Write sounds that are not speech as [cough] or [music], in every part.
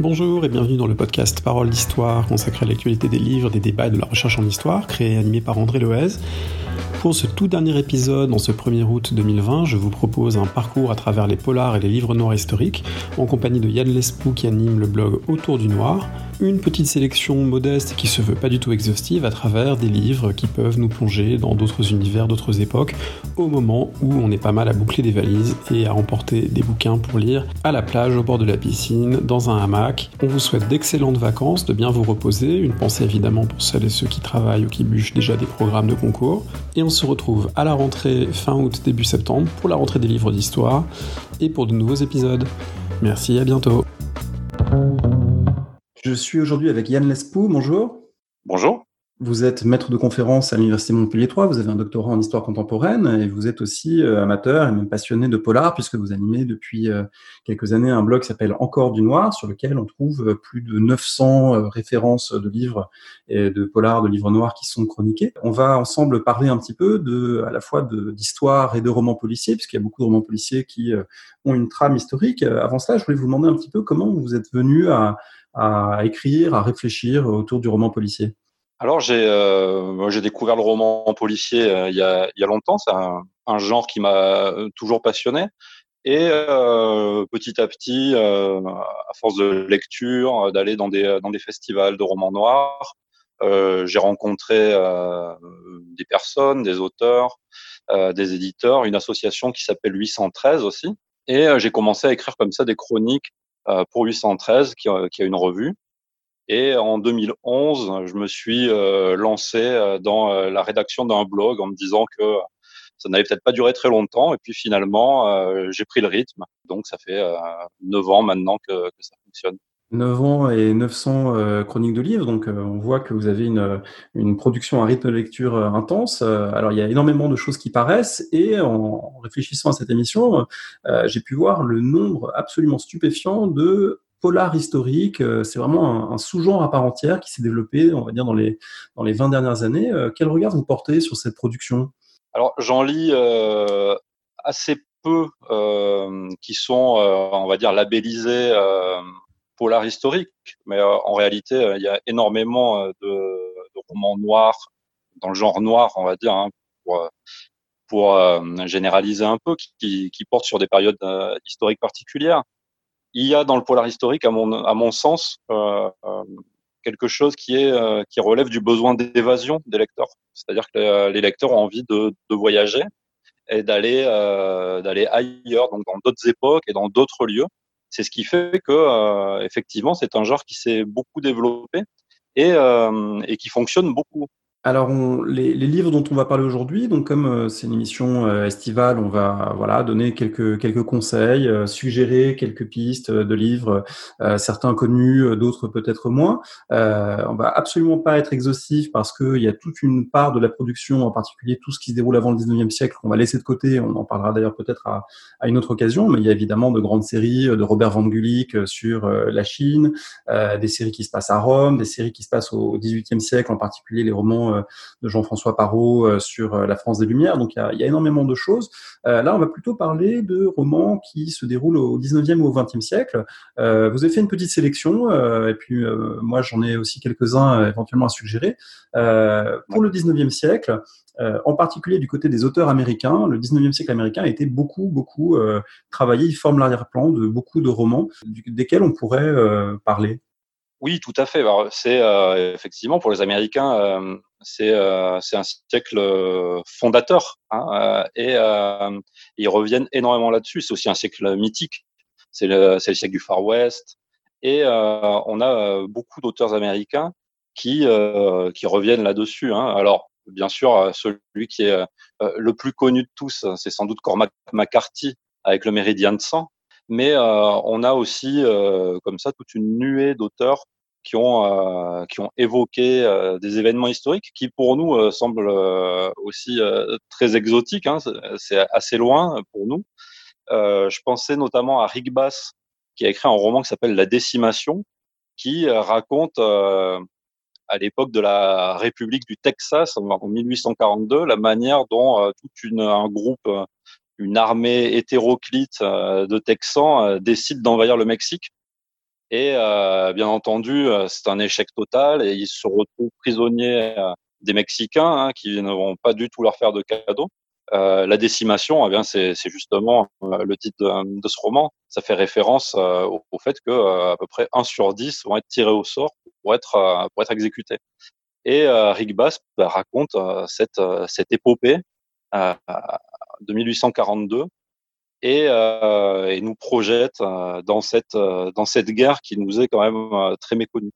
Bonjour et bienvenue dans le podcast Parole d'Histoire consacré à l'actualité des livres, des débats et de la recherche en histoire, créé et animé par André Loez. Pour ce tout dernier épisode, en ce 1er août 2020, je vous propose un parcours à travers les polars et les livres noirs historiques, en compagnie de Yann Lespoux qui anime le blog Autour du Noir, une petite sélection modeste qui se veut pas du tout exhaustive à travers des livres qui peuvent nous plonger dans d'autres univers, d'autres époques, au moment où on est pas mal à boucler des valises et à remporter des bouquins pour lire à la plage, au bord de la piscine, dans un hamac. On vous souhaite d'excellentes vacances, de bien vous reposer, une pensée évidemment pour celles et ceux qui travaillent ou qui bûchent déjà des programmes de concours. Et on se retrouve à la rentrée fin août, début septembre pour la rentrée des livres d'histoire et pour de nouveaux épisodes. Merci, à bientôt. Je suis aujourd'hui avec Yann Lespoux. Bonjour. Bonjour. Vous êtes maître de conférence à l'Université Montpellier 3, vous avez un doctorat en histoire contemporaine et vous êtes aussi euh, amateur et même passionné de polar puisque vous animez depuis euh, quelques années un blog qui s'appelle Encore du Noir sur lequel on trouve euh, plus de 900 références de livres et de polar, de livres noirs qui sont chroniqués. On va ensemble parler un petit peu de, à la fois d'histoire et de romans policiers puisqu'il y a beaucoup de romans policiers qui ont une trame historique. Avant cela, je voulais vous demander un petit peu comment vous êtes venu à à écrire, à réfléchir autour du roman policier Alors j'ai euh, découvert le roman policier euh, il, y a, longtemps. C'est un, genre qui m'a euh, toujours passionné. Et petit à petit, à force de lecture, d'aller dans des festivals de romans noirs, j'ai rencontré des personnes, des auteurs, des éditeurs, une association qui s'appelle 813 aussi. Et j'ai commencé à écrire comme ça des chroniques pour 813, qui, qui, a une revue. Et en 2011, je me suis euh, lancé euh, dans la rédaction d'un blog en me disant que ça n'allait peut-être pas durer très longtemps. Et puis finalement, j'ai pris le rythme. Donc ça fait neuf ans maintenant que, que ça fonctionne. 9 ans et 900 euh, chroniques de livres, donc euh, on voit que vous avez une, une production, un rythme de lecture euh, intense. alors il y a énormément de choses qui paraissent et en réfléchissant à cette émission, j'ai pu voir le nombre absolument stupéfiant de polar historiques. C'est vraiment un, sous-genre à part entière qui s'est développé, on va dire, dans les, dans les 20 dernières années. quel regard vous portez sur cette production? Alors j'en lis assez peu qui sont, on va dire, labellisés polar historique, mais euh, en réalité, euh, il y a énormément euh, de, romans noirs, dans le genre noir, on va dire, hein, pour, pour généraliser un peu, qui, qui, portent sur des périodes historiques particulières. Il y a dans le polar historique, à mon, à mon sens, quelque chose qui est qui relève du besoin d'évasion des lecteurs. C'est-à-dire que les lecteurs ont envie de, de voyager et d'aller d'aller ailleurs, donc dans d'autres époques et dans d'autres lieux c'est ce qui fait que euh, effectivement c'est un genre qui s'est beaucoup développé et, euh, et qui fonctionne beaucoup. Alors, les, livres dont on va parler aujourd'hui, donc comme euh, c'est une émission euh, estivale, on va voilà donner quelques quelques conseils, euh, suggérer quelques pistes de livres, certains connus, d'autres peut-être moins. on va absolument pas être exhaustif parce qu'il y a toute une part de la production, en particulier tout ce qui se déroule avant le 19e siècle, qu'on va laisser de côté. On en parlera d'ailleurs peut-être à, à, une autre occasion, mais il y a évidemment de grandes séries de Robert Van Gulik sur la Chine, des séries qui se passent à Rome, des séries qui se passent au 18e siècle, en particulier les romans euh, de Jean-François Parot euh, sur euh, la France des Lumières. Donc il y a, énormément de choses. là, on va plutôt parler de romans qui se déroulent au 19e ou au 20e siècle. vous avez fait une petite sélection, et puis moi j'en ai aussi quelques-uns éventuellement à suggérer. pour le 19e siècle, en particulier du côté des auteurs américains, le 19e siècle américain a été beaucoup, beaucoup travaillé. Il forme l'arrière-plan de beaucoup de romans desquels on pourrait parler. Oui, tout à fait. C'est euh, effectivement pour les Américains, euh, c'est euh, un siècle euh, fondateur, hein, et ils reviennent énormément là-dessus. C'est aussi un siècle mythique. C'est le, le siècle du Far West, et on a beaucoup d'auteurs américains qui qui reviennent là-dessus. Hein. Alors, bien sûr, celui qui est le plus connu de tous, c'est sans doute Cormac McCarthy avec le Méridien de sang mais euh, on a aussi euh, comme ça toute une nuée d'auteurs qui ont euh, qui ont évoqué des événements historiques qui pour nous semblent aussi très exotiques. Hein, c'est assez loin pour nous. je pensais notamment à Rick Bass qui a écrit un roman qui s'appelle La Décimation, qui raconte à l'époque de la République du Texas en 1842 la manière dont tout une, un groupe une armée hétéroclite euh, de Texans euh, décide d'envahir le Mexique. Et bien entendu, c'est un échec total et ils se retrouvent prisonniers des Mexicains hein, qui ne vont pas du tout leur faire de cadeaux. Euh, la décimation, eh bien, c'est, justement euh, le titre de, ce roman. Ça fait référence euh, au, fait que à peu près 1 sur 10 vont être tirés au sort pour être, pour être exécutés. Et Rick Bass bah, raconte cette, cette épopée de 1842 et, et nous projette dans, cette, dans cette guerre qui nous est quand même très méconnue.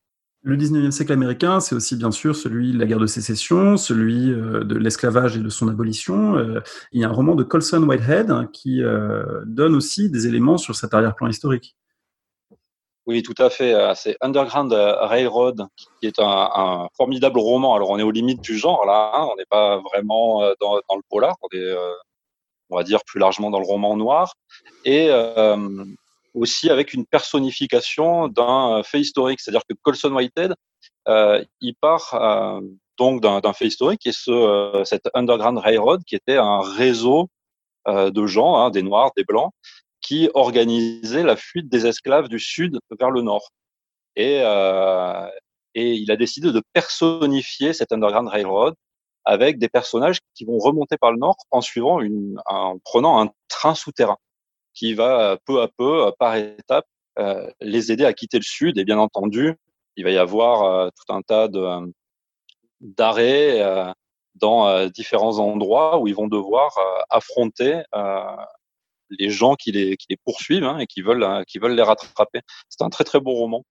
Le 19e siècle américain, c'est aussi bien sûr celui de la guerre de sécession, celui euh, de l'esclavage et de son abolition. Euh, il y a un roman de Colson Whitehead hein, qui euh, donne aussi des éléments sur cet arrière-plan historique. Oui, tout à fait. C'est Underground Railroad, qui est un, formidable roman. Alors, on est aux limites du genre là. Hein. On n'est pas vraiment dans, le polar. On est, on va dire, plus largement dans le roman noir. Et aussi avec une personnification d'un fait historique. C'est-à-dire que Colson Whitehead, euh, il part euh, donc d'un fait historique, et ce, euh, cette Underground Railroad, qui était un réseau euh, de gens, hein, des Noirs, des Blancs, qui organisaient la fuite des esclaves du sud vers le nord. Et, euh, et il a décidé de personnifier cette Underground Railroad avec des personnages qui vont remonter par le nord en suivant une, en prenant un train souterrain qui va euh, peu à peu, euh, par étapes, euh, les aider à quitter le sud. Et bien entendu, il va y avoir tout un tas de d'arrêts dans différents endroits où ils vont devoir affronter les gens qui les, qui les poursuivent hein, et qui veulent, qui veulent les rattraper. C'est un très très beau roman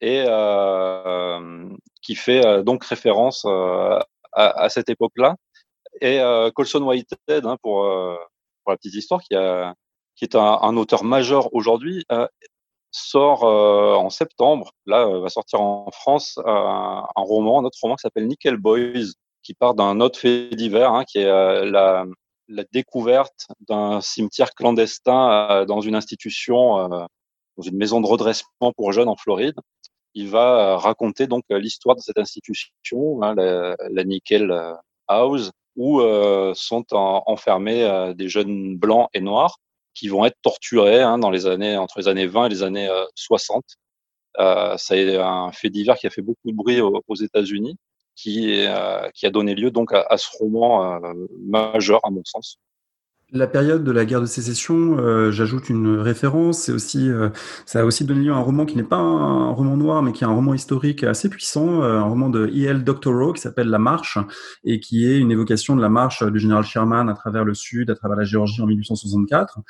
et euh, qui fait donc référence à, cette époque-là. Et Colson Whitehead, hein, pour, pour la petite histoire, qui est un, auteur majeur aujourd'hui, euh, sort euh, en septembre. Là, euh, va sortir en France un roman, un autre roman qui s'appelle Nickel Boys, qui part d'un autre fait divers, hein, qui est la, découverte d'un cimetière clandestin dans une institution, dans une maison de redressement pour jeunes en Floride. Il va raconter donc l'histoire de cette institution, hein, la, Nickel House, où sont enfermés des jeunes blancs et noirs qui vont être torturés hein, dans les années entre les années 20 et les années 60. Euh, euh, un fait divers qui a fait beaucoup de bruit aux, États-Unis, qui, euh, a donné lieu donc à, à ce roman euh, majeur à mon sens. La période de la guerre de sécession, euh, j'ajoute une référence, c'est aussi, euh, ça a aussi donné lieu à un roman qui n'est pas un, roman noir, mais qui est un roman historique assez puissant, euh, un roman de E.L. Doctorow qui s'appelle La Marche, et qui est une évocation de la marche du général Sherman à travers le Sud, à travers la Géorgie en 1864.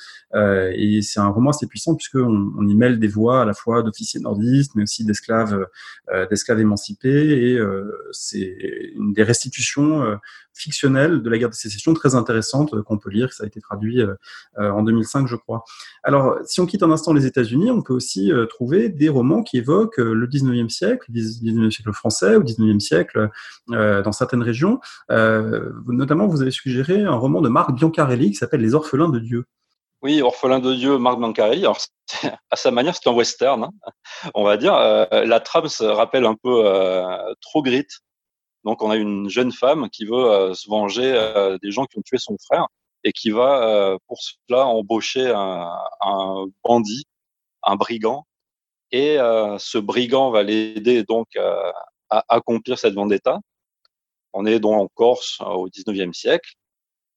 et c'est un roman assez puissant puisqu'on on y mêle des voix à la fois d'officiers nordistes, mais aussi d'esclaves, d'esclaves émancipés, et c'est une des restitutions fictionnelles de la guerre de sécession très intéressantes qu'on peut lire. Ça été traduit euh, euh, en 2005, je crois. Alors, si on quitte un instant les États-Unis, on peut aussi euh, trouver des romans qui évoquent le 19e siècle, le 19e siècle français ou 19e siècle dans certaines régions. notamment, vous avez suggéré un roman de Marc Biancarelli qui s'appelle Les Orphelins de Dieu. Oui, Orphelin de Dieu, Marc Biancarelli. Alors, à sa manière, c'est un western, hein, on va dire. la trame se rappelle un peu trop grit. Donc, on a une jeune femme qui veut se venger des gens qui ont tué son frère et qui va euh, pour cela embaucher un, un, bandit, un brigand, et euh, ce brigand va l'aider donc euh, à accomplir cette vendetta. On est donc en Corse au 19e siècle,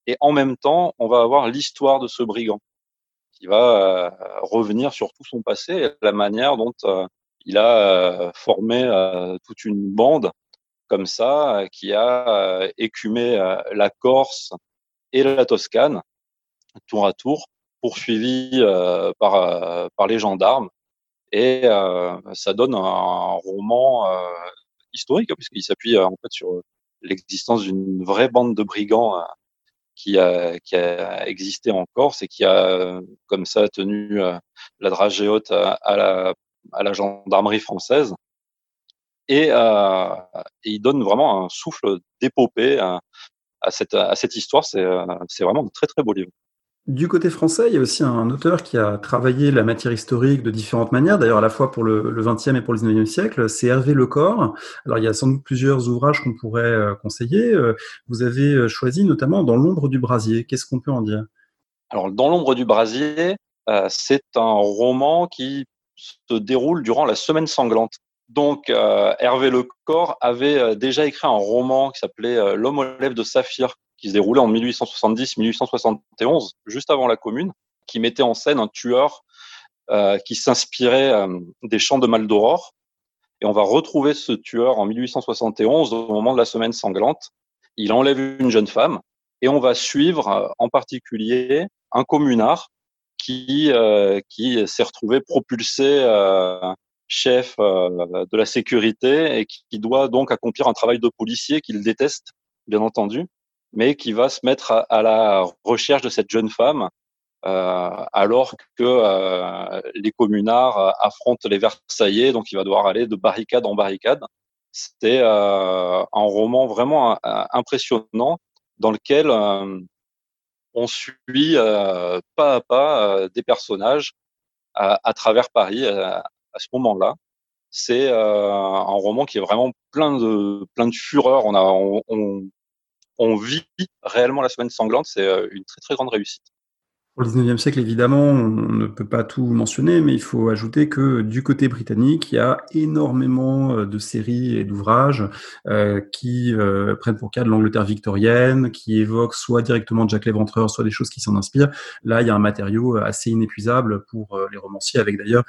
et en même temps, on va avoir l'histoire de ce brigand qui va revenir sur tout son passé et la manière dont il a formé toute une bande comme ça qui a écumé la Corse et la Toscane, tour à tour, poursuivis euh, par, euh, les gendarmes. Et euh, ça donne un roman historique, puisqu'il s'appuie en fait sur l'existence d'une vraie bande de brigands qui a, qui a existé en Corse et qui a comme ça tenu la dragée haute à, la, à la gendarmerie française. Et, euh, et, il donne vraiment un souffle d'épopée, à cette, à cette histoire. Euh, c'est vraiment un très très beau livre. Du côté français, il y a aussi un auteur qui a travaillé la matière historique de différentes manières, d'ailleurs à la fois pour le, 20e et pour le 19e siècle, c'est Hervé Lecor. Alors il y a sans doute plusieurs ouvrages qu'on pourrait euh, conseiller. Euh, vous avez choisi notamment Dans l'ombre du brasier. Qu'est-ce qu'on peut en dire? Alors Dans l'ombre du brasier, c'est un roman qui se déroule durant la semaine sanglante. Donc, Hervé Lecor avait déjà écrit un roman qui s'appelait L'homme aux lèvres de saphir, qui se déroulait en 1870-1871, juste avant la Commune, qui mettait en scène un tueur qui s'inspirait des chants de Maldoror. Et on va retrouver ce tueur en 1871 au moment de la semaine sanglante. Il enlève une jeune femme et on va suivre en particulier un communard qui, euh, qui s'est retrouvé propulsé euh, chef euh, de la sécurité et qui, doit donc accomplir un travail de policier qu'il déteste, bien entendu, mais qui va se mettre à, la recherche de cette jeune femme euh, alors que euh, les communards affrontent les Versaillais, donc il va devoir aller de barricade en barricade. C'était un roman vraiment impressionnant dans lequel on suit pas à pas des personnages à, travers Paris à ce moment-là. C'est un roman qui est vraiment plein de plein de fureur. On a on, on, on vit réellement la semaine sanglante. C'est une très très grande réussite. Pour le 19e siècle, évidemment, on ne peut pas tout mentionner, mais il faut ajouter que du côté britannique, il y a énormément euh, de séries et d'ouvrages euh, qui euh, prennent pour cas de l'Angleterre victorienne, qui évoquent soit directement Jack l'Éventreur, soit des choses qui s'en inspirent. Là, il y a un matériau assez inépuisable pour les romanciers, avec d'ailleurs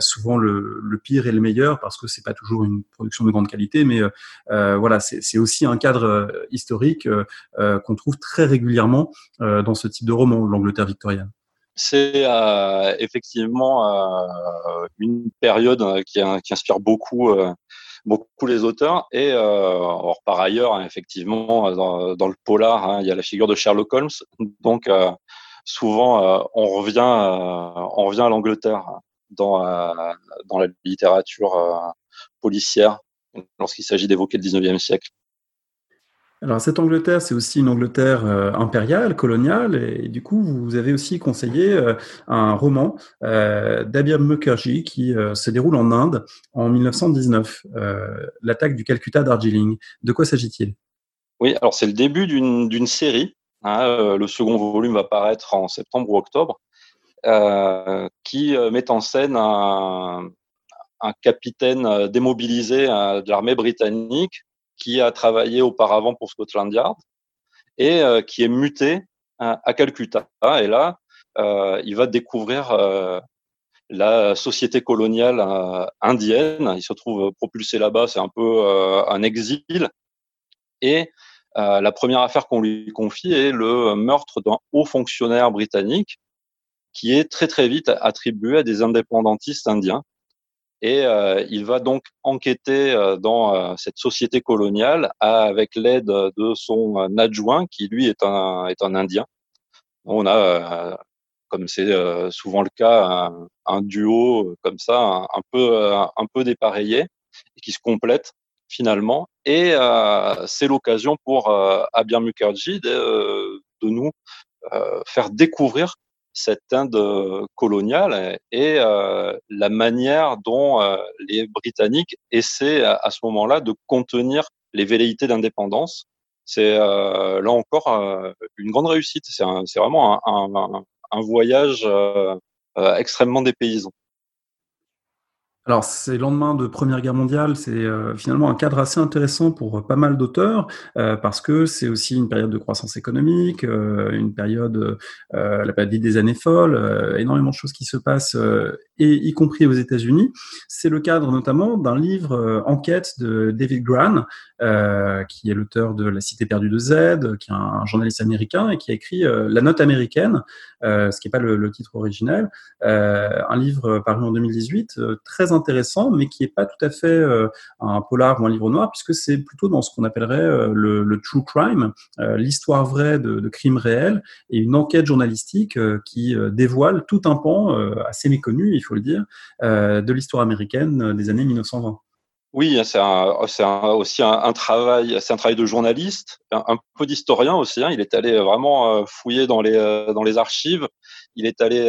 souvent le, le, pire et le meilleur, parce que c'est pas toujours une production de grande qualité, mais voilà, c'est aussi un cadre historique qu'on trouve très régulièrement dans ce type de roman, l'Angleterre victorienne c'est euh, effectivement euh, une période euh, qui, inspire beaucoup, les auteurs. Et par ailleurs, hein, effectivement, dans, le polar, hein, il y a la figure de Sherlock Holmes. Donc, souvent, on revient, à l'Angleterre dans, dans la littérature policière lorsqu'il s'agit d'évoquer le 19e siècle. Alors cette Angleterre, c'est aussi une Angleterre euh, impériale, coloniale, et, du coup, vous avez aussi conseillé euh, un roman euh, Mukherjee qui euh, se déroule en Inde en 1919, l'attaque du Calcutta Darjeeling. De quoi s'agit-il? Oui, alors c'est le début d'une série. Hein, le second volume va paraître en septembre ou octobre, qui met en scène un capitaine démobilisé de l'armée britannique qui a travaillé auparavant pour Scotland Yard et euh, qui est muté à, Calcutta. Et là, euh, il va découvrir euh, la société coloniale indienne. Il se trouve propulsé là-bas, c'est un peu un exil. Et la première affaire qu'on lui confie est le meurtre d'un haut fonctionnaire britannique qui est très très vite attribué à des indépendantistes indiens. Et euh, il va donc enquêter euh, dans euh, cette société coloniale avec l'aide de son adjoint, qui lui est un, est un Indien. On a, comme c'est souvent le cas, un, duo comme ça, un, peu, un peu dépareillé, et qui se complète finalement. Et c'est l'occasion pour Abir Mukherjee de nous faire découvrir cette Inde euh, coloniale et euh, la manière dont euh, les Britanniques essaient à, ce moment-là de contenir les velléités d'indépendance. C'est là encore une grande réussite. C'est vraiment un, un, un voyage extrêmement dépaysant. Alors, ces lendemains de Première Guerre mondiale, c'est euh, finalement un cadre assez intéressant pour euh, pas mal d'auteurs, euh, parce que c'est aussi une période de croissance économique, une période, la période des années folles, énormément de choses qui se passent, et y compris aux États-Unis. C'est le cadre notamment d'un livre enquête de David Gran, qui est l'auteur de La Cité perdue de Z, qui est un, journaliste américain et qui a écrit La Note américaine, ce qui n'est pas le, le, titre originel, un livre paru en 2018, très intéressant, mais qui n'est pas tout à fait euh, un polar ou un livre noir, puisque c'est plutôt dans ce qu'on appellerait euh, le, true crime, euh, l'histoire vraie de, crimes réels, et une enquête journalistique qui dévoile tout un pan assez méconnu, il faut le dire, de l'histoire américaine des années 1920. Oui, c'est aussi un, travail, c'est un travail de journaliste, un, peu d'historien aussi. Hein. Il est allé vraiment fouiller dans les archives. Il est allé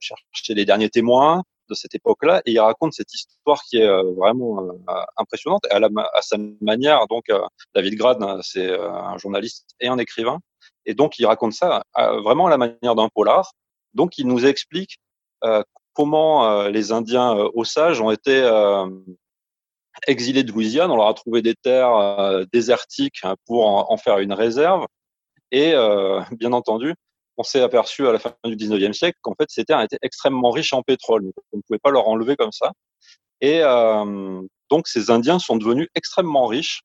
chercher les derniers témoins de cette époque-là et il raconte cette histoire qui est euh, vraiment euh, impressionnante à, la, à, sa manière. Donc, euh, David Grad, hein, c'est un journaliste et un écrivain, et donc il raconte ça vraiment à la manière d'un polar. Donc, il nous explique comment les Indiens Osages ont été exilés de Louisiane. On leur a trouvé des terres désertiques hein, pour en, faire une réserve. Et [laughs] bien entendu, on s'est aperçu à la fin du 19e siècle qu'en fait, ces terres étaient extrêmement riches en pétrole. On ne pouvait pas leur enlever comme ça. Et donc, ces Indiens sont devenus extrêmement riches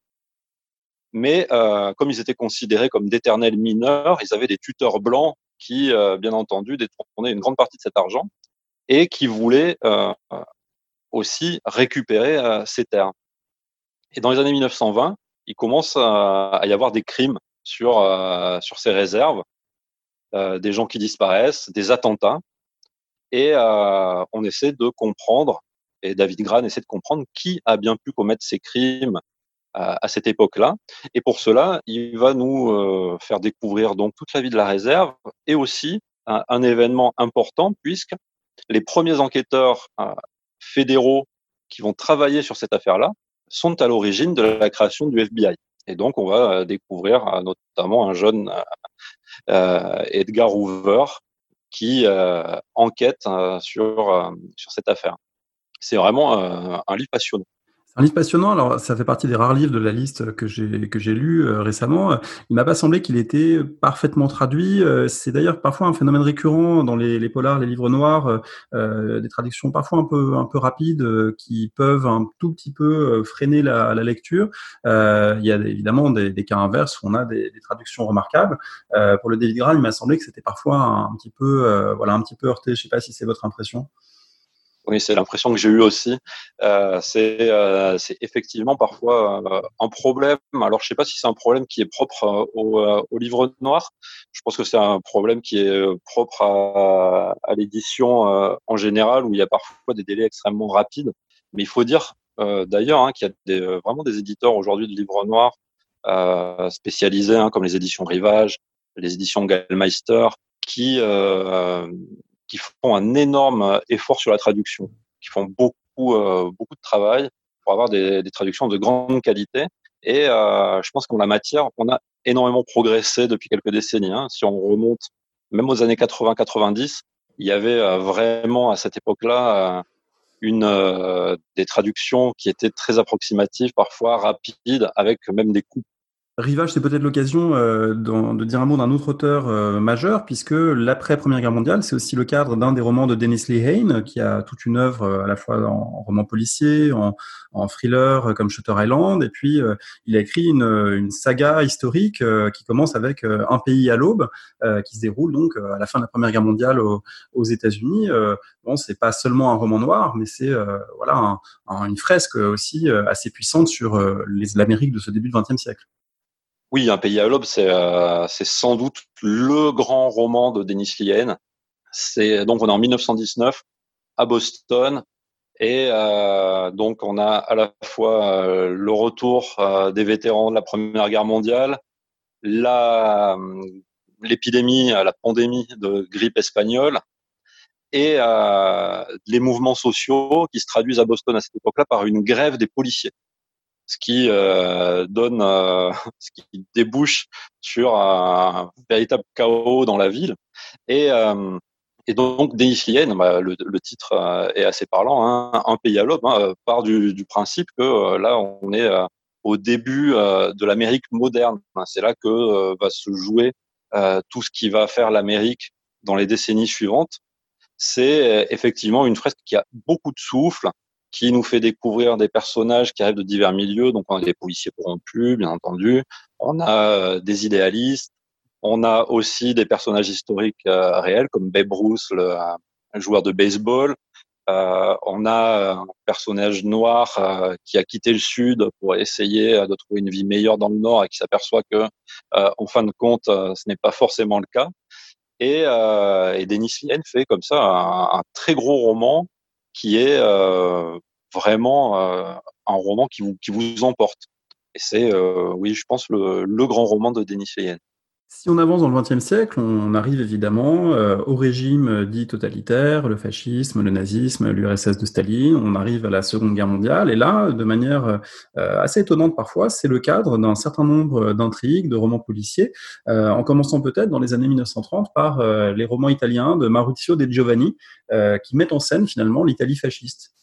mais euh, comme ils étaient considérés comme d'éternels mineurs, ils avaient des tuteurs blancs qui, euh, bien entendu, détournaient une grande partie de cet argent et qui voulaient euh, aussi récupérer ces terres. Et dans les années 1920, il commence à, y avoir des crimes sur, sur ces réserves, des gens qui disparaissent, des attentats, et on essaie de comprendre, et David Gran essaie de comprendre qui a bien pu commettre ces crimes à, cette époque-là. Et pour cela, il va nous euh, faire découvrir donc toute la vie de la réserve et aussi un, événement important puisque les premiers enquêteurs euh, fédéraux qui vont travailler sur cette affaire-là sont à l'origine de la création du FBI. Et donc, on va euh, découvrir notamment un jeune Edgar Hoover qui enquête sur, sur cette affaire. C'est vraiment un livre passionnant. Un livre passionnant. Alors, ça fait partie des rares livres de la liste que j'ai que j'ai lu euh, récemment. Il m'a pas semblé qu'il était parfaitement traduit. Euh, c'est d'ailleurs parfois un phénomène récurrent dans les, les polars, les livres noirs, euh, des traductions parfois un peu un peu rapides qui peuvent un tout petit peu freiner la, la lecture. il y a évidemment des, des, cas inverses où on a des, traductions remarquables. pour le David Graal, il m'a semblé que c'était parfois un, petit peu voilà un petit peu heurté. Je sais pas si c'est votre impression. Oui, c'est l'impression que j'ai eue aussi. Euh, c'est euh, effectivement parfois euh, un problème. Alors, je sais pas si c'est un problème qui est propre euh, au, euh, au, livre noir. Je pense que c'est un problème qui est propre à, à l'édition en général, où il y a parfois des délais extrêmement rapides. Mais il faut dire d'ailleurs hein, qu'il y a des, vraiment des éditeurs aujourd'hui de livres noirs spécialisés, hein, comme les éditions Rivage, les éditions Gallmeister, qui font un énorme euh, effort sur la traduction, qui font beaucoup, euh, beaucoup de travail pour avoir des, traductions de grande qualité. Et euh, je pense qu'en la matière, on a énormément progressé depuis quelques décennies. Hein. Si on remonte même aux années 80-90, il y avait vraiment à cette époque-là des traductions qui étaient très approximatives, parfois rapides, avec même des coupes Rivage, c'est peut-être l'occasion euh, de dire un mot d'un autre auteur euh, majeur, puisque l'après-première guerre mondiale, c'est aussi le cadre d'un des romans de Dennis Lehane, qui a toute une œuvre euh, à la fois en, roman policier, en, en, thriller comme Shutter Island, et puis il a écrit une, une saga historique qui commence avec Un pays à l'aube, qui se déroule donc à la fin de la première guerre mondiale aux, États-Unis. bon, c'est pas seulement un roman noir, mais c'est voilà un, une fresque aussi assez puissante sur l'Amérique de ce début du XXe siècle. Oui, Un pays à l'aube, c'est euh, sans doute le grand roman de Denis. C'est donc on est en 1919 à Boston et euh, donc on a à la fois euh, le retour des vétérans de la Première Guerre mondiale, l'épidémie, la pandémie de grippe espagnole et les mouvements sociaux qui se traduisent à Boston à cette époque-là par une grève des policiers ce qui euh, donne, euh, [laughs] ce qui débouche sur un véritable chaos dans la ville. Et, euh, et donc, Denis bah, le, le, titre euh, est assez parlant, hein, un pays à l'aube, hein, part du, du, principe que là, on est au début de l'Amérique moderne. C'est là que va se jouer tout ce qui va faire l'Amérique dans les décennies suivantes. C'est effectivement une fresque qui a beaucoup de souffle, qui nous fait découvrir des personnages qui arrivent de divers milieux. Donc, on a des policiers corrompus, bien entendu. On a euh, des idéalistes. On a aussi des personnages historiques euh, réels, comme Babe Ruth, le, joueur de baseball. Euh, on a un personnage noir euh, qui a quitté le sud pour essayer de trouver une vie meilleure dans le nord et qui s'aperçoit que, en fin de compte, ce n'est pas forcément le cas. Et, et Denis Lien fait comme ça un, un très gros roman qui est euh, vraiment euh, un roman qui vous, emporte. Et c'est, euh, oui, je pense, le, grand roman de Denis Lehane. Si on avance dans le XXe siècle, on arrive évidemment euh, au régime dit totalitaire, le fascisme, le nazisme, l'URSS de Staline, on arrive à la Seconde Guerre mondiale, et là, de manière assez étonnante parfois, c'est le cadre d'un certain nombre d'intrigues, de romans policiers, en commençant peut-être dans les années 1930 par les romans italiens de Maurizio De Giovanni, qui mettent en scène finalement l'Italie fasciste.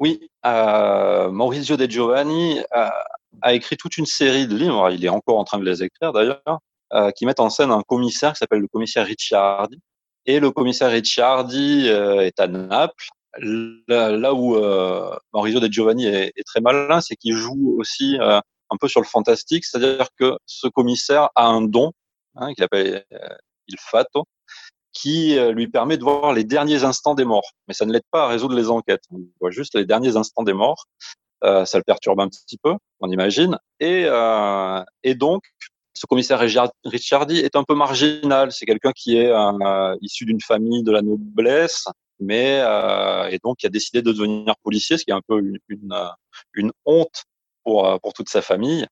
Oui, Maurizio De Giovanni a écrit toute une série de livres, il est encore en train de les écrire d'ailleurs, euh, qui mettent en scène un commissaire qui s'appelle le commissaire Ricciardi. Et le commissaire Ricciardi euh, est à Naples. Là, où euh, Maurizio De Giovanni est, est très malin, c'est qu'il joue aussi euh, un peu sur le fantastique, c'est-à-dire que ce commissaire a un don hein, qu'il appelle il fato, qui lui permet de voir les derniers instants des morts. Mais ça ne l'aide pas à résoudre les enquêtes. On voit juste les derniers instants des morts. Euh, ça le perturbe un petit peu, on imagine. Et, euh, et donc, ce commissaire Ricciardi est un peu marginal. C'est quelqu'un qui est euh, issu d'une famille de la noblesse, mais euh, et donc qui a décidé de devenir policier, ce qui est un peu une, une, une honte pour, euh, pour toute sa famille.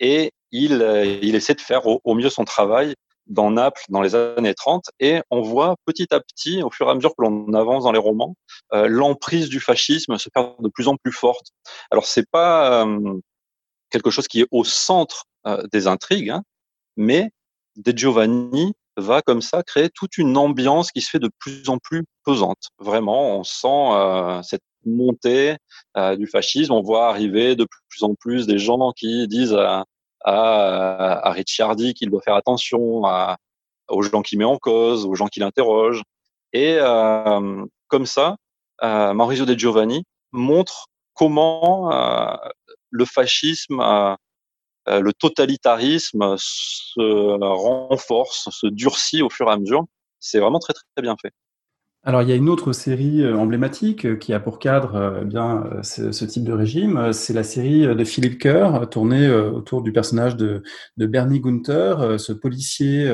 Et il, euh, il essaie de faire au, mieux son travail dans Naples dans les années 30 et on voit petit à petit, au fur et à mesure que l'on avance dans les romans, euh, l'emprise du fascisme se faire de plus en plus forte. Alors c'est pas euh, quelque chose qui est au centre euh, des intrigues, hein, mais De Giovanni va comme ça créer toute une ambiance qui se fait de plus en plus pesante. Vraiment, on sent euh, cette montée du fascisme. On voit arriver de plus en plus des gens qui disent à, Ricciardi qu'il doit faire attention aux gens qu'il met en cause, aux gens qu'il interroge. Et euh, comme ça, euh, Maurizio De Giovanni montre comment le fascisme euh, le totalitarisme se renforce, se durcit au fur et à mesure. C'est vraiment très très bien fait. Alors, il y a une autre série euh, emblématique euh, qui a pour cadre euh, bien ce, type de régime. C'est la série de Philippe Kerr, tournée autour du personnage de, Bernie Gunther, ce policier.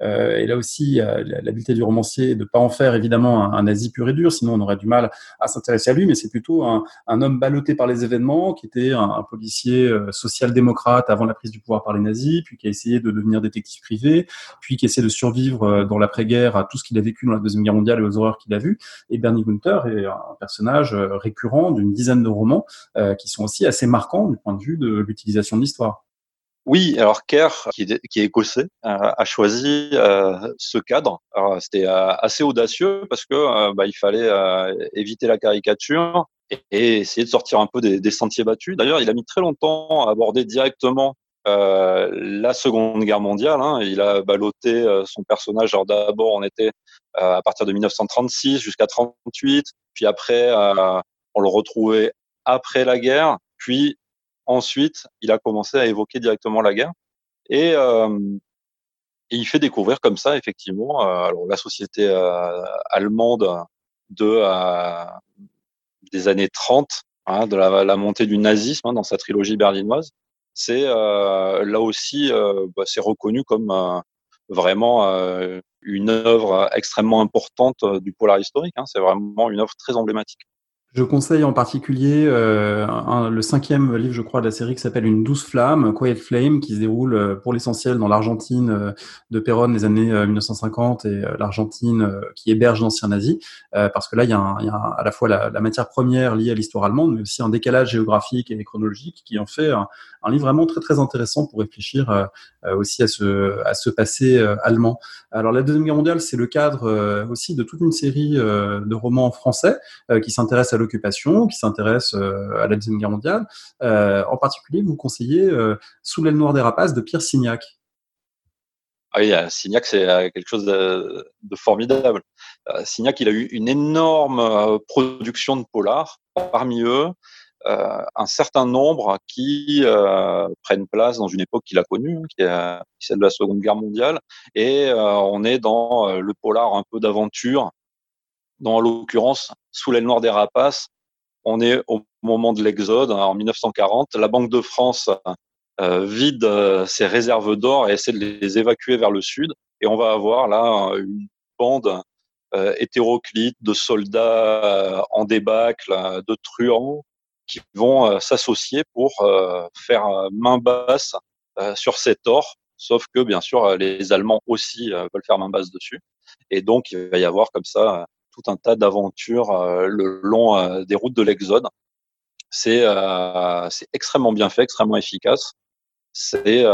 et là aussi, l'habileté du romancier de pas en faire évidemment un, nazi pur et dur, sinon on aurait du mal à s'intéresser à lui. Mais c'est plutôt un, un, homme ballotté par les événements, qui était un, un policier social-démocrate avant la prise du pouvoir par les nazis, puis qui a essayé de devenir détective privé, puis qui essaie de survivre dans l'après-guerre à tout ce qu'il a vécu dans la deuxième guerre mondiale et aux horreurs qu'il a vu. Et Bernie Gunther est un personnage euh, récurrent d'une dizaine de romans euh, qui sont aussi assez marquants du point de vue de l'utilisation de l'histoire. Oui, alors Kerr, qui est, écossais, a choisi euh, ce cadre. C'était assez audacieux parce que bah, il fallait éviter la caricature et, essayer de sortir un peu des sentiers battus. D'ailleurs, il a mis très longtemps à aborder directement euh, la Seconde Guerre mondiale. Hein, il a ballotté euh, son personnage. Alors d'abord, on était euh, à partir de 1936 jusqu'à 38, puis après, on le retrouvait après la guerre, puis ensuite, il a commencé à évoquer directement la guerre. Et, euh, et il fait découvrir comme ça, effectivement, euh, alors la société euh, allemande de des années 30, hein, de la, la, montée du nazisme hein, dans sa trilogie berlinoise euh, là aussi euh, bah, c'est reconnu comme euh, vraiment une œuvre extrêmement importante du polar historique. Hein. C'est vraiment une œuvre très emblématique. Je conseille en particulier euh, le cinquième livre, je crois, de la série qui s'appelle Une douce flamme, Quiet Flame, qui se déroule euh, pour l'essentiel dans l'Argentine euh, de Perón des années 1950 et l'Argentine qui héberge l'ancien nazi, parce que là, il y a, un, y a un, à la fois la, matière première liée à l'histoire allemande, mais aussi un décalage géographique et chronologique qui en fait un, livre vraiment très très intéressant pour réfléchir aussi à ce, à ce passé allemand. Alors la Deuxième Guerre mondiale, c'est le cadre aussi de toute une série de romans français qui s'intéressent l'occupation, qui s'intéresse euh, à la Deuxième Guerre mondiale. Euh, en particulier, vous conseillez euh, Sous l'aile noire des rapaces de Pierre Signac. Ah oui, Signac, c'est quelque chose de, formidable. Signac, il a eu une énorme production de polars. Parmi eux, un certain nombre qui prennent place dans une époque qu'il a connue, hein, qui est celle de la Seconde Guerre mondiale, et on est dans le polar un peu d'aventure dans l'occurrence, sous l'aile noire des rapaces, on est au moment de l'exode, hein, en 1940. La Banque de France euh, vide euh, ses réserves d'or et essaie de les évacuer vers le sud. Et on va avoir là une bande euh, hétéroclite de soldats en débâcle, de truands, qui vont s'associer pour faire main basse sur cet or sauf que bien sûr les Allemands aussi veulent faire main basse dessus, et donc il va y avoir comme ça tout un tas d'aventures le long des routes de l'Exode. C'est c'est extrêmement bien fait, extrêmement efficace. C'est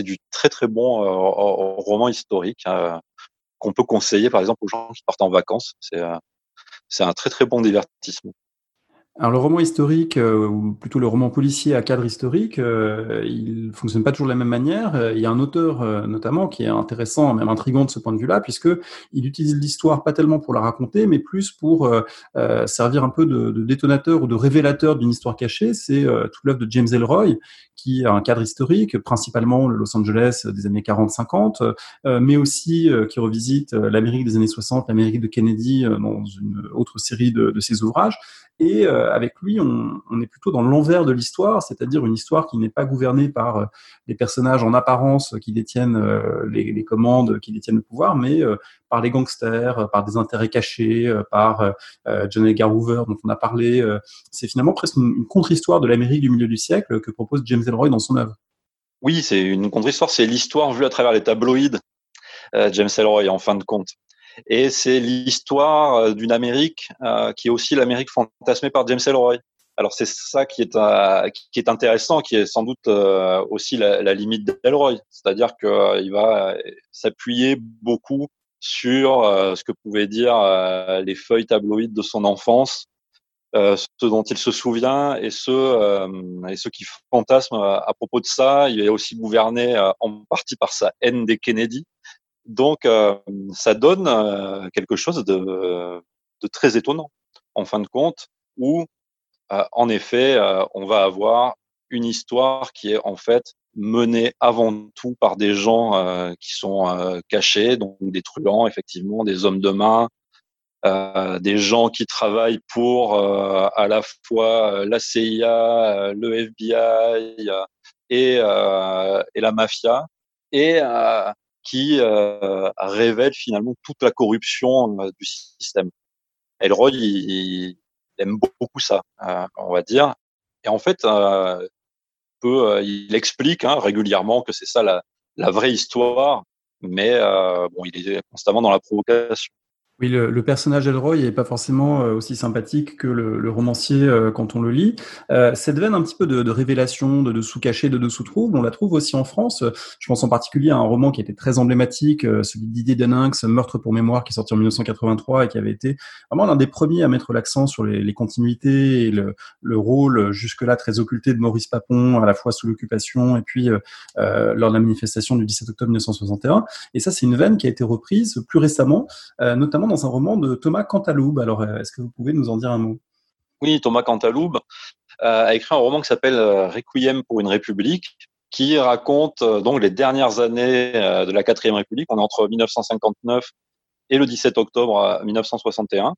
du très très bon roman historique qu'on peut conseiller par exemple aux gens qui partent en vacances. C'est un très très bon divertissement. Alors le roman historique, euh, ou plutôt le roman policier à cadre historique, euh, il fonctionne pas toujours de la même manière. Euh, il y a un auteur euh, notamment qui est intéressant, même intrigant de ce point de vue-là, puisque il utilise l'histoire pas tellement pour la raconter, mais plus pour servir un peu de, détonateur ou de révélateur d'une histoire cachée. C'est toute l'œuvre de James Elroy, qui a un cadre historique, principalement le Los Angeles des années 40-50, mais aussi qui revisite l'Amérique des années 60, l'Amérique de Kennedy dans une autre série de, de ses ouvrages. Et avec lui, on, est plutôt dans l'envers de l'histoire, c'est-à-dire une histoire qui n'est pas gouvernée par euh, les personnages en apparence qui détiennent euh, les, commandes, qui détiennent le pouvoir, mais par les gangsters, par des intérêts cachés, par John Edgar Hoover dont on a parlé. c'est finalement presque une, contre-histoire de l'Amérique du milieu du siècle que propose James Ellroy dans son œuvre. Oui, c'est une contre-histoire, c'est l'histoire vue à travers les tabloïds. James Ellroy, en fin de compte et c'est l'histoire euh, d'une Amérique euh, qui est aussi l'Amérique fantasmée par James Ellroy. Alors c'est ça qui est, euh, qui est intéressant, qui est sans doute euh, aussi la, limite d'Elroy, c'est-à-dire qu'il euh, va s'appuyer beaucoup sur ce que pouvaient dire les feuilles tabloïdes de son enfance, ce dont il se souvient et ce, et ce qui fantasme à propos de ça. Il est aussi gouverné en partie par sa haine des Kennedy, donc, euh, ça donne euh, quelque chose de, de, très étonnant, en fin de compte, où, euh, en effet, on va avoir une histoire qui est en fait menée avant tout par des gens qui sont cachés, donc des truands, effectivement, des hommes de main, euh, des gens qui travaillent pour euh, à la fois la CIA, le FBI et, et la mafia, et qui euh, révèle finalement toute la corruption euh, du système. Elroy, il, aime beaucoup ça, euh, on va dire. Et en fait, peu, il explique hein, régulièrement que c'est ça la, la, vraie histoire, mais bon, il est constamment dans la provocation. Oui, le, le personnage Elroy n'est pas forcément euh, aussi sympathique que le, le romancier euh, quand on le lit. Euh, cette veine un petit peu de, de révélation, de dessous caché, de dessous trouble, on la trouve aussi en France. Je pense en particulier à un roman qui était très emblématique, euh, celui d'Didier Deninx, Meurtre pour mémoire, qui est sorti en 1983 et qui avait été vraiment l'un des premiers à mettre l'accent sur les, les, continuités et le, le rôle jusque-là très occulté de Maurice Papon, à la fois sous l'occupation et puis euh, lors de la manifestation du 17 octobre 1961. Et ça, c'est une veine qui a été reprise plus récemment, notamment dans un roman de Thomas Cantaloube. Alors, euh, est-ce que vous pouvez nous en dire un mot? Oui, Thomas Cantaloube euh, a écrit un roman qui s'appelle euh, Requiem pour une République, qui raconte donc les dernières années de la quatrième République. On est entre 1959 et le 17 octobre 1961,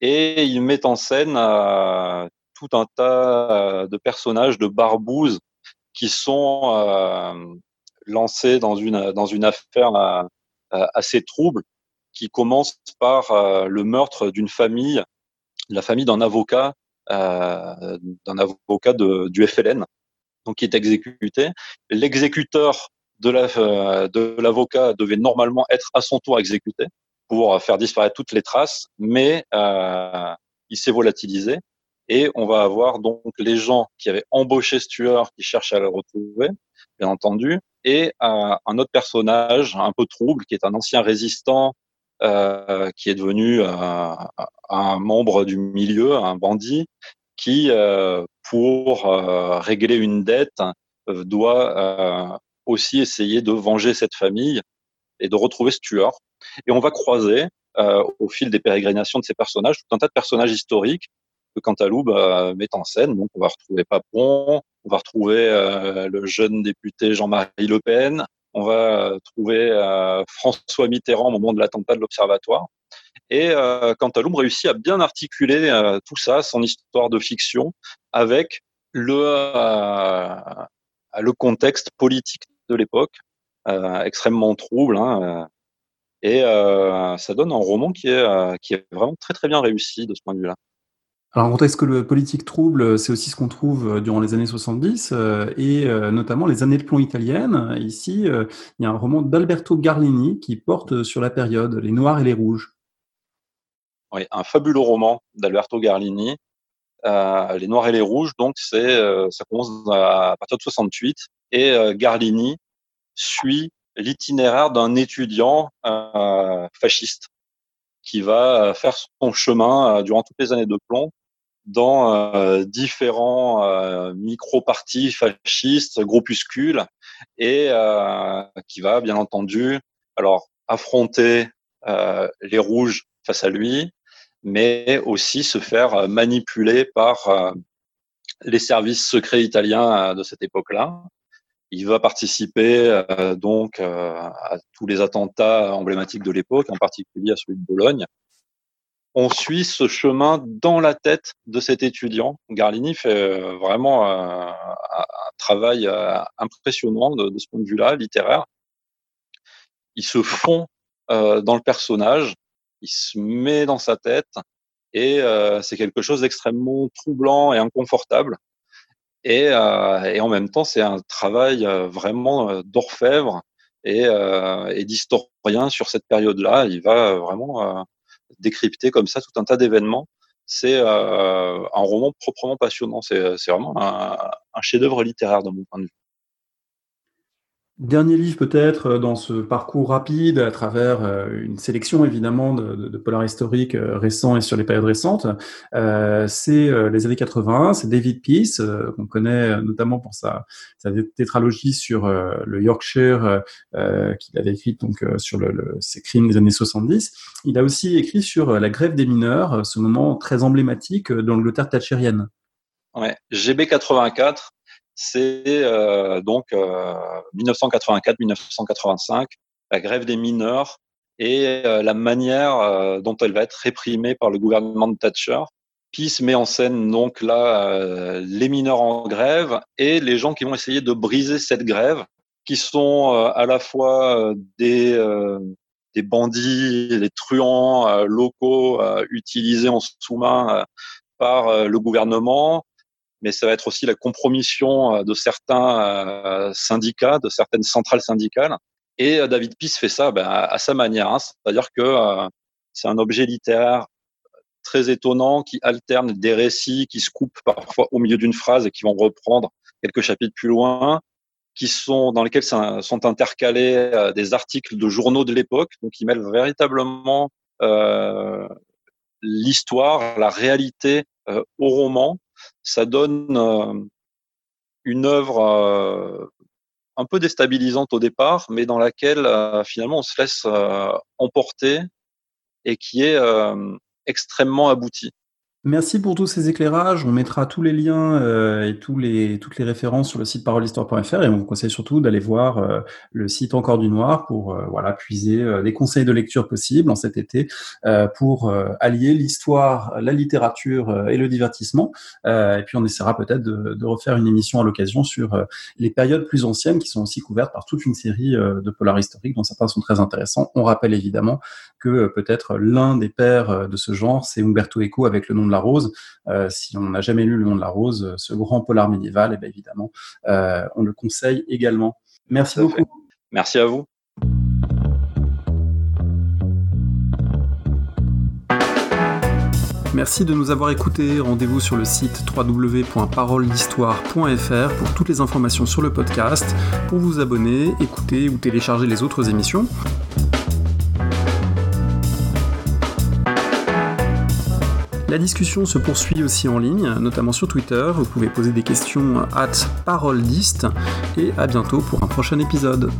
et il met en scène tout un tas de personnages de barbouzes qui sont lancés dans une dans une affaire assez trouble qui commence par euh, le meurtre d'une famille, la famille d'un avocat, euh, d'un avocat de, du FLN, donc qui est exécuté. L'exécuteur de la euh, de l'avocat devait normalement être à son tour exécuté pour faire disparaître toutes les traces, mais euh, il s'est volatilisé et on va avoir donc les gens qui avaient embauché ce tueur qui cherchent à le retrouver, bien entendu, et euh, un autre personnage un peu trouble qui est un ancien résistant euh, qui est devenu euh, un membre du milieu, un bandit, qui, euh, pour régler une dette, doit aussi essayer de venger cette famille et de retrouver ce tueur. Et on va croiser, au fil des pérégrinations de ces personnages, tout un tas de personnages historiques que Cantaloube euh, met en scène. Donc, on va retrouver Papon, on va retrouver le jeune député Jean-Marie Le Pen, on va trouver euh, François Mitterrand au moment de l'attentat de l'Observatoire. Et euh, Cantaloupe réussit à bien articuler euh, tout ça, son histoire de fiction, avec le, euh, le contexte politique de l'époque, extrêmement trouble. Hein, et ça donne un roman qui est, qui est vraiment très très bien réussi de ce point de vue-là. Alors, un contexte politique trouble, c'est aussi ce qu'on trouve durant les années 70 et notamment les années de plomb italiennes. Ici, il y a un roman d'Alberto Garlini qui porte sur la période, Les Noirs et les Rouges. Oui, un fabuleux roman d'Alberto Garlini, Les Noirs et les Rouges. Donc, c'est, ça commence à partir de 68 et Garlini suit l'itinéraire d'un étudiant fasciste qui va faire son chemin durant toutes les années de plomb dans euh, différents euh, micro-partis fascistes, groupuscules, et euh, qui va bien entendu alors affronter les rouges face à lui, mais aussi se faire manipuler par les services secrets italiens de cette époque-là. Il va participer donc à tous les attentats emblématiques de l'époque, en particulier à celui de Bologne, on suit ce chemin dans la tête de cet étudiant. Garlini fait euh, vraiment euh, un, travail euh, impressionnant de, ce point de vue-là, littéraire. Il se fond dans le personnage, il se met dans sa tête, et c'est quelque chose d'extrêmement troublant et inconfortable. Et, et en même temps, c'est un travail vraiment d'orfèvre et d'historien sur cette période-là. Il va vraiment décrypter comme ça tout un tas d'événements. C'est euh, un roman proprement passionnant. C'est vraiment un, un chef-d'œuvre littéraire de mon point de vue. Dernier livre peut-être euh, dans ce parcours rapide à travers euh, une sélection évidemment de, de, de polars historiques euh, récents et sur les périodes récentes, c'est les années 80, c'est David Peace, qu'on connaît notamment pour sa, sa tétralogie sur le Yorkshire qu'il avait écrit donc sur le, ses crimes des années 70. Il a aussi écrit sur la grève des mineurs, ce moment très emblématique de l'Angleterre thatchérienne. Ouais, GB 84, c'est euh, donc 1984-1985, euh, la grève des mineurs et euh, la manière dont elle va être réprimée par le gouvernement de Thatcher. Peace met en scène donc là les mineurs en grève et les gens qui vont essayer de briser cette grève, qui sont à la fois des des bandits, des truands locaux utilisés en sous-main par le gouvernement, mais ça va être aussi la compromission euh, de certains euh, syndicats, de certaines centrales syndicales. Et euh, David Peace fait ça ben, à sa manière, hein. c'est-à-dire que c'est un objet littéraire très étonnant qui alterne des récits qui se coupent parfois au milieu d'une phrase et qui vont reprendre quelques chapitres plus loin, qui sont dans lesquels sont intercalés des articles de journaux de l'époque, donc ils mêlent véritablement euh, l'histoire, la réalité euh, au roman ça donne euh, une œuvre euh, un peu déstabilisante au départ, mais dans laquelle euh, finalement on se laisse emporter et qui est extrêmement aboutie. Merci pour tous ces éclairages. On mettra tous les liens euh, et les, toutes les références sur le site parolehistoire.fr et on vous conseille surtout d'aller voir euh, le site Encore du Noir pour euh, voilà puiser des conseils de lecture possibles en cet été pour allier l'histoire, la littérature et le divertissement. et puis on essaiera peut-être de, de, refaire une émission à l'occasion sur les périodes plus anciennes qui sont aussi couvertes par toute une série de polars historiques dont certains sont très intéressants. On rappelle évidemment que peut-être l'un des pères de ce genre, c'est Umberto Eco avec le nom la Rose. Euh, si on n'a jamais lu Le nom de la Rose, ce grand polar médiéval, et eh bien évidemment, euh, on le conseille également. Merci beaucoup. Merci à vous. Merci de nous avoir écoutés. Rendez-vous sur le site www.paroledhistoire.fr pour toutes les informations sur le podcast, pour vous abonner, écouter ou télécharger les autres émissions. La discussion se poursuit aussi en ligne, notamment sur Twitter. Vous pouvez poser des questions at parolediste et à bientôt pour un prochain épisode.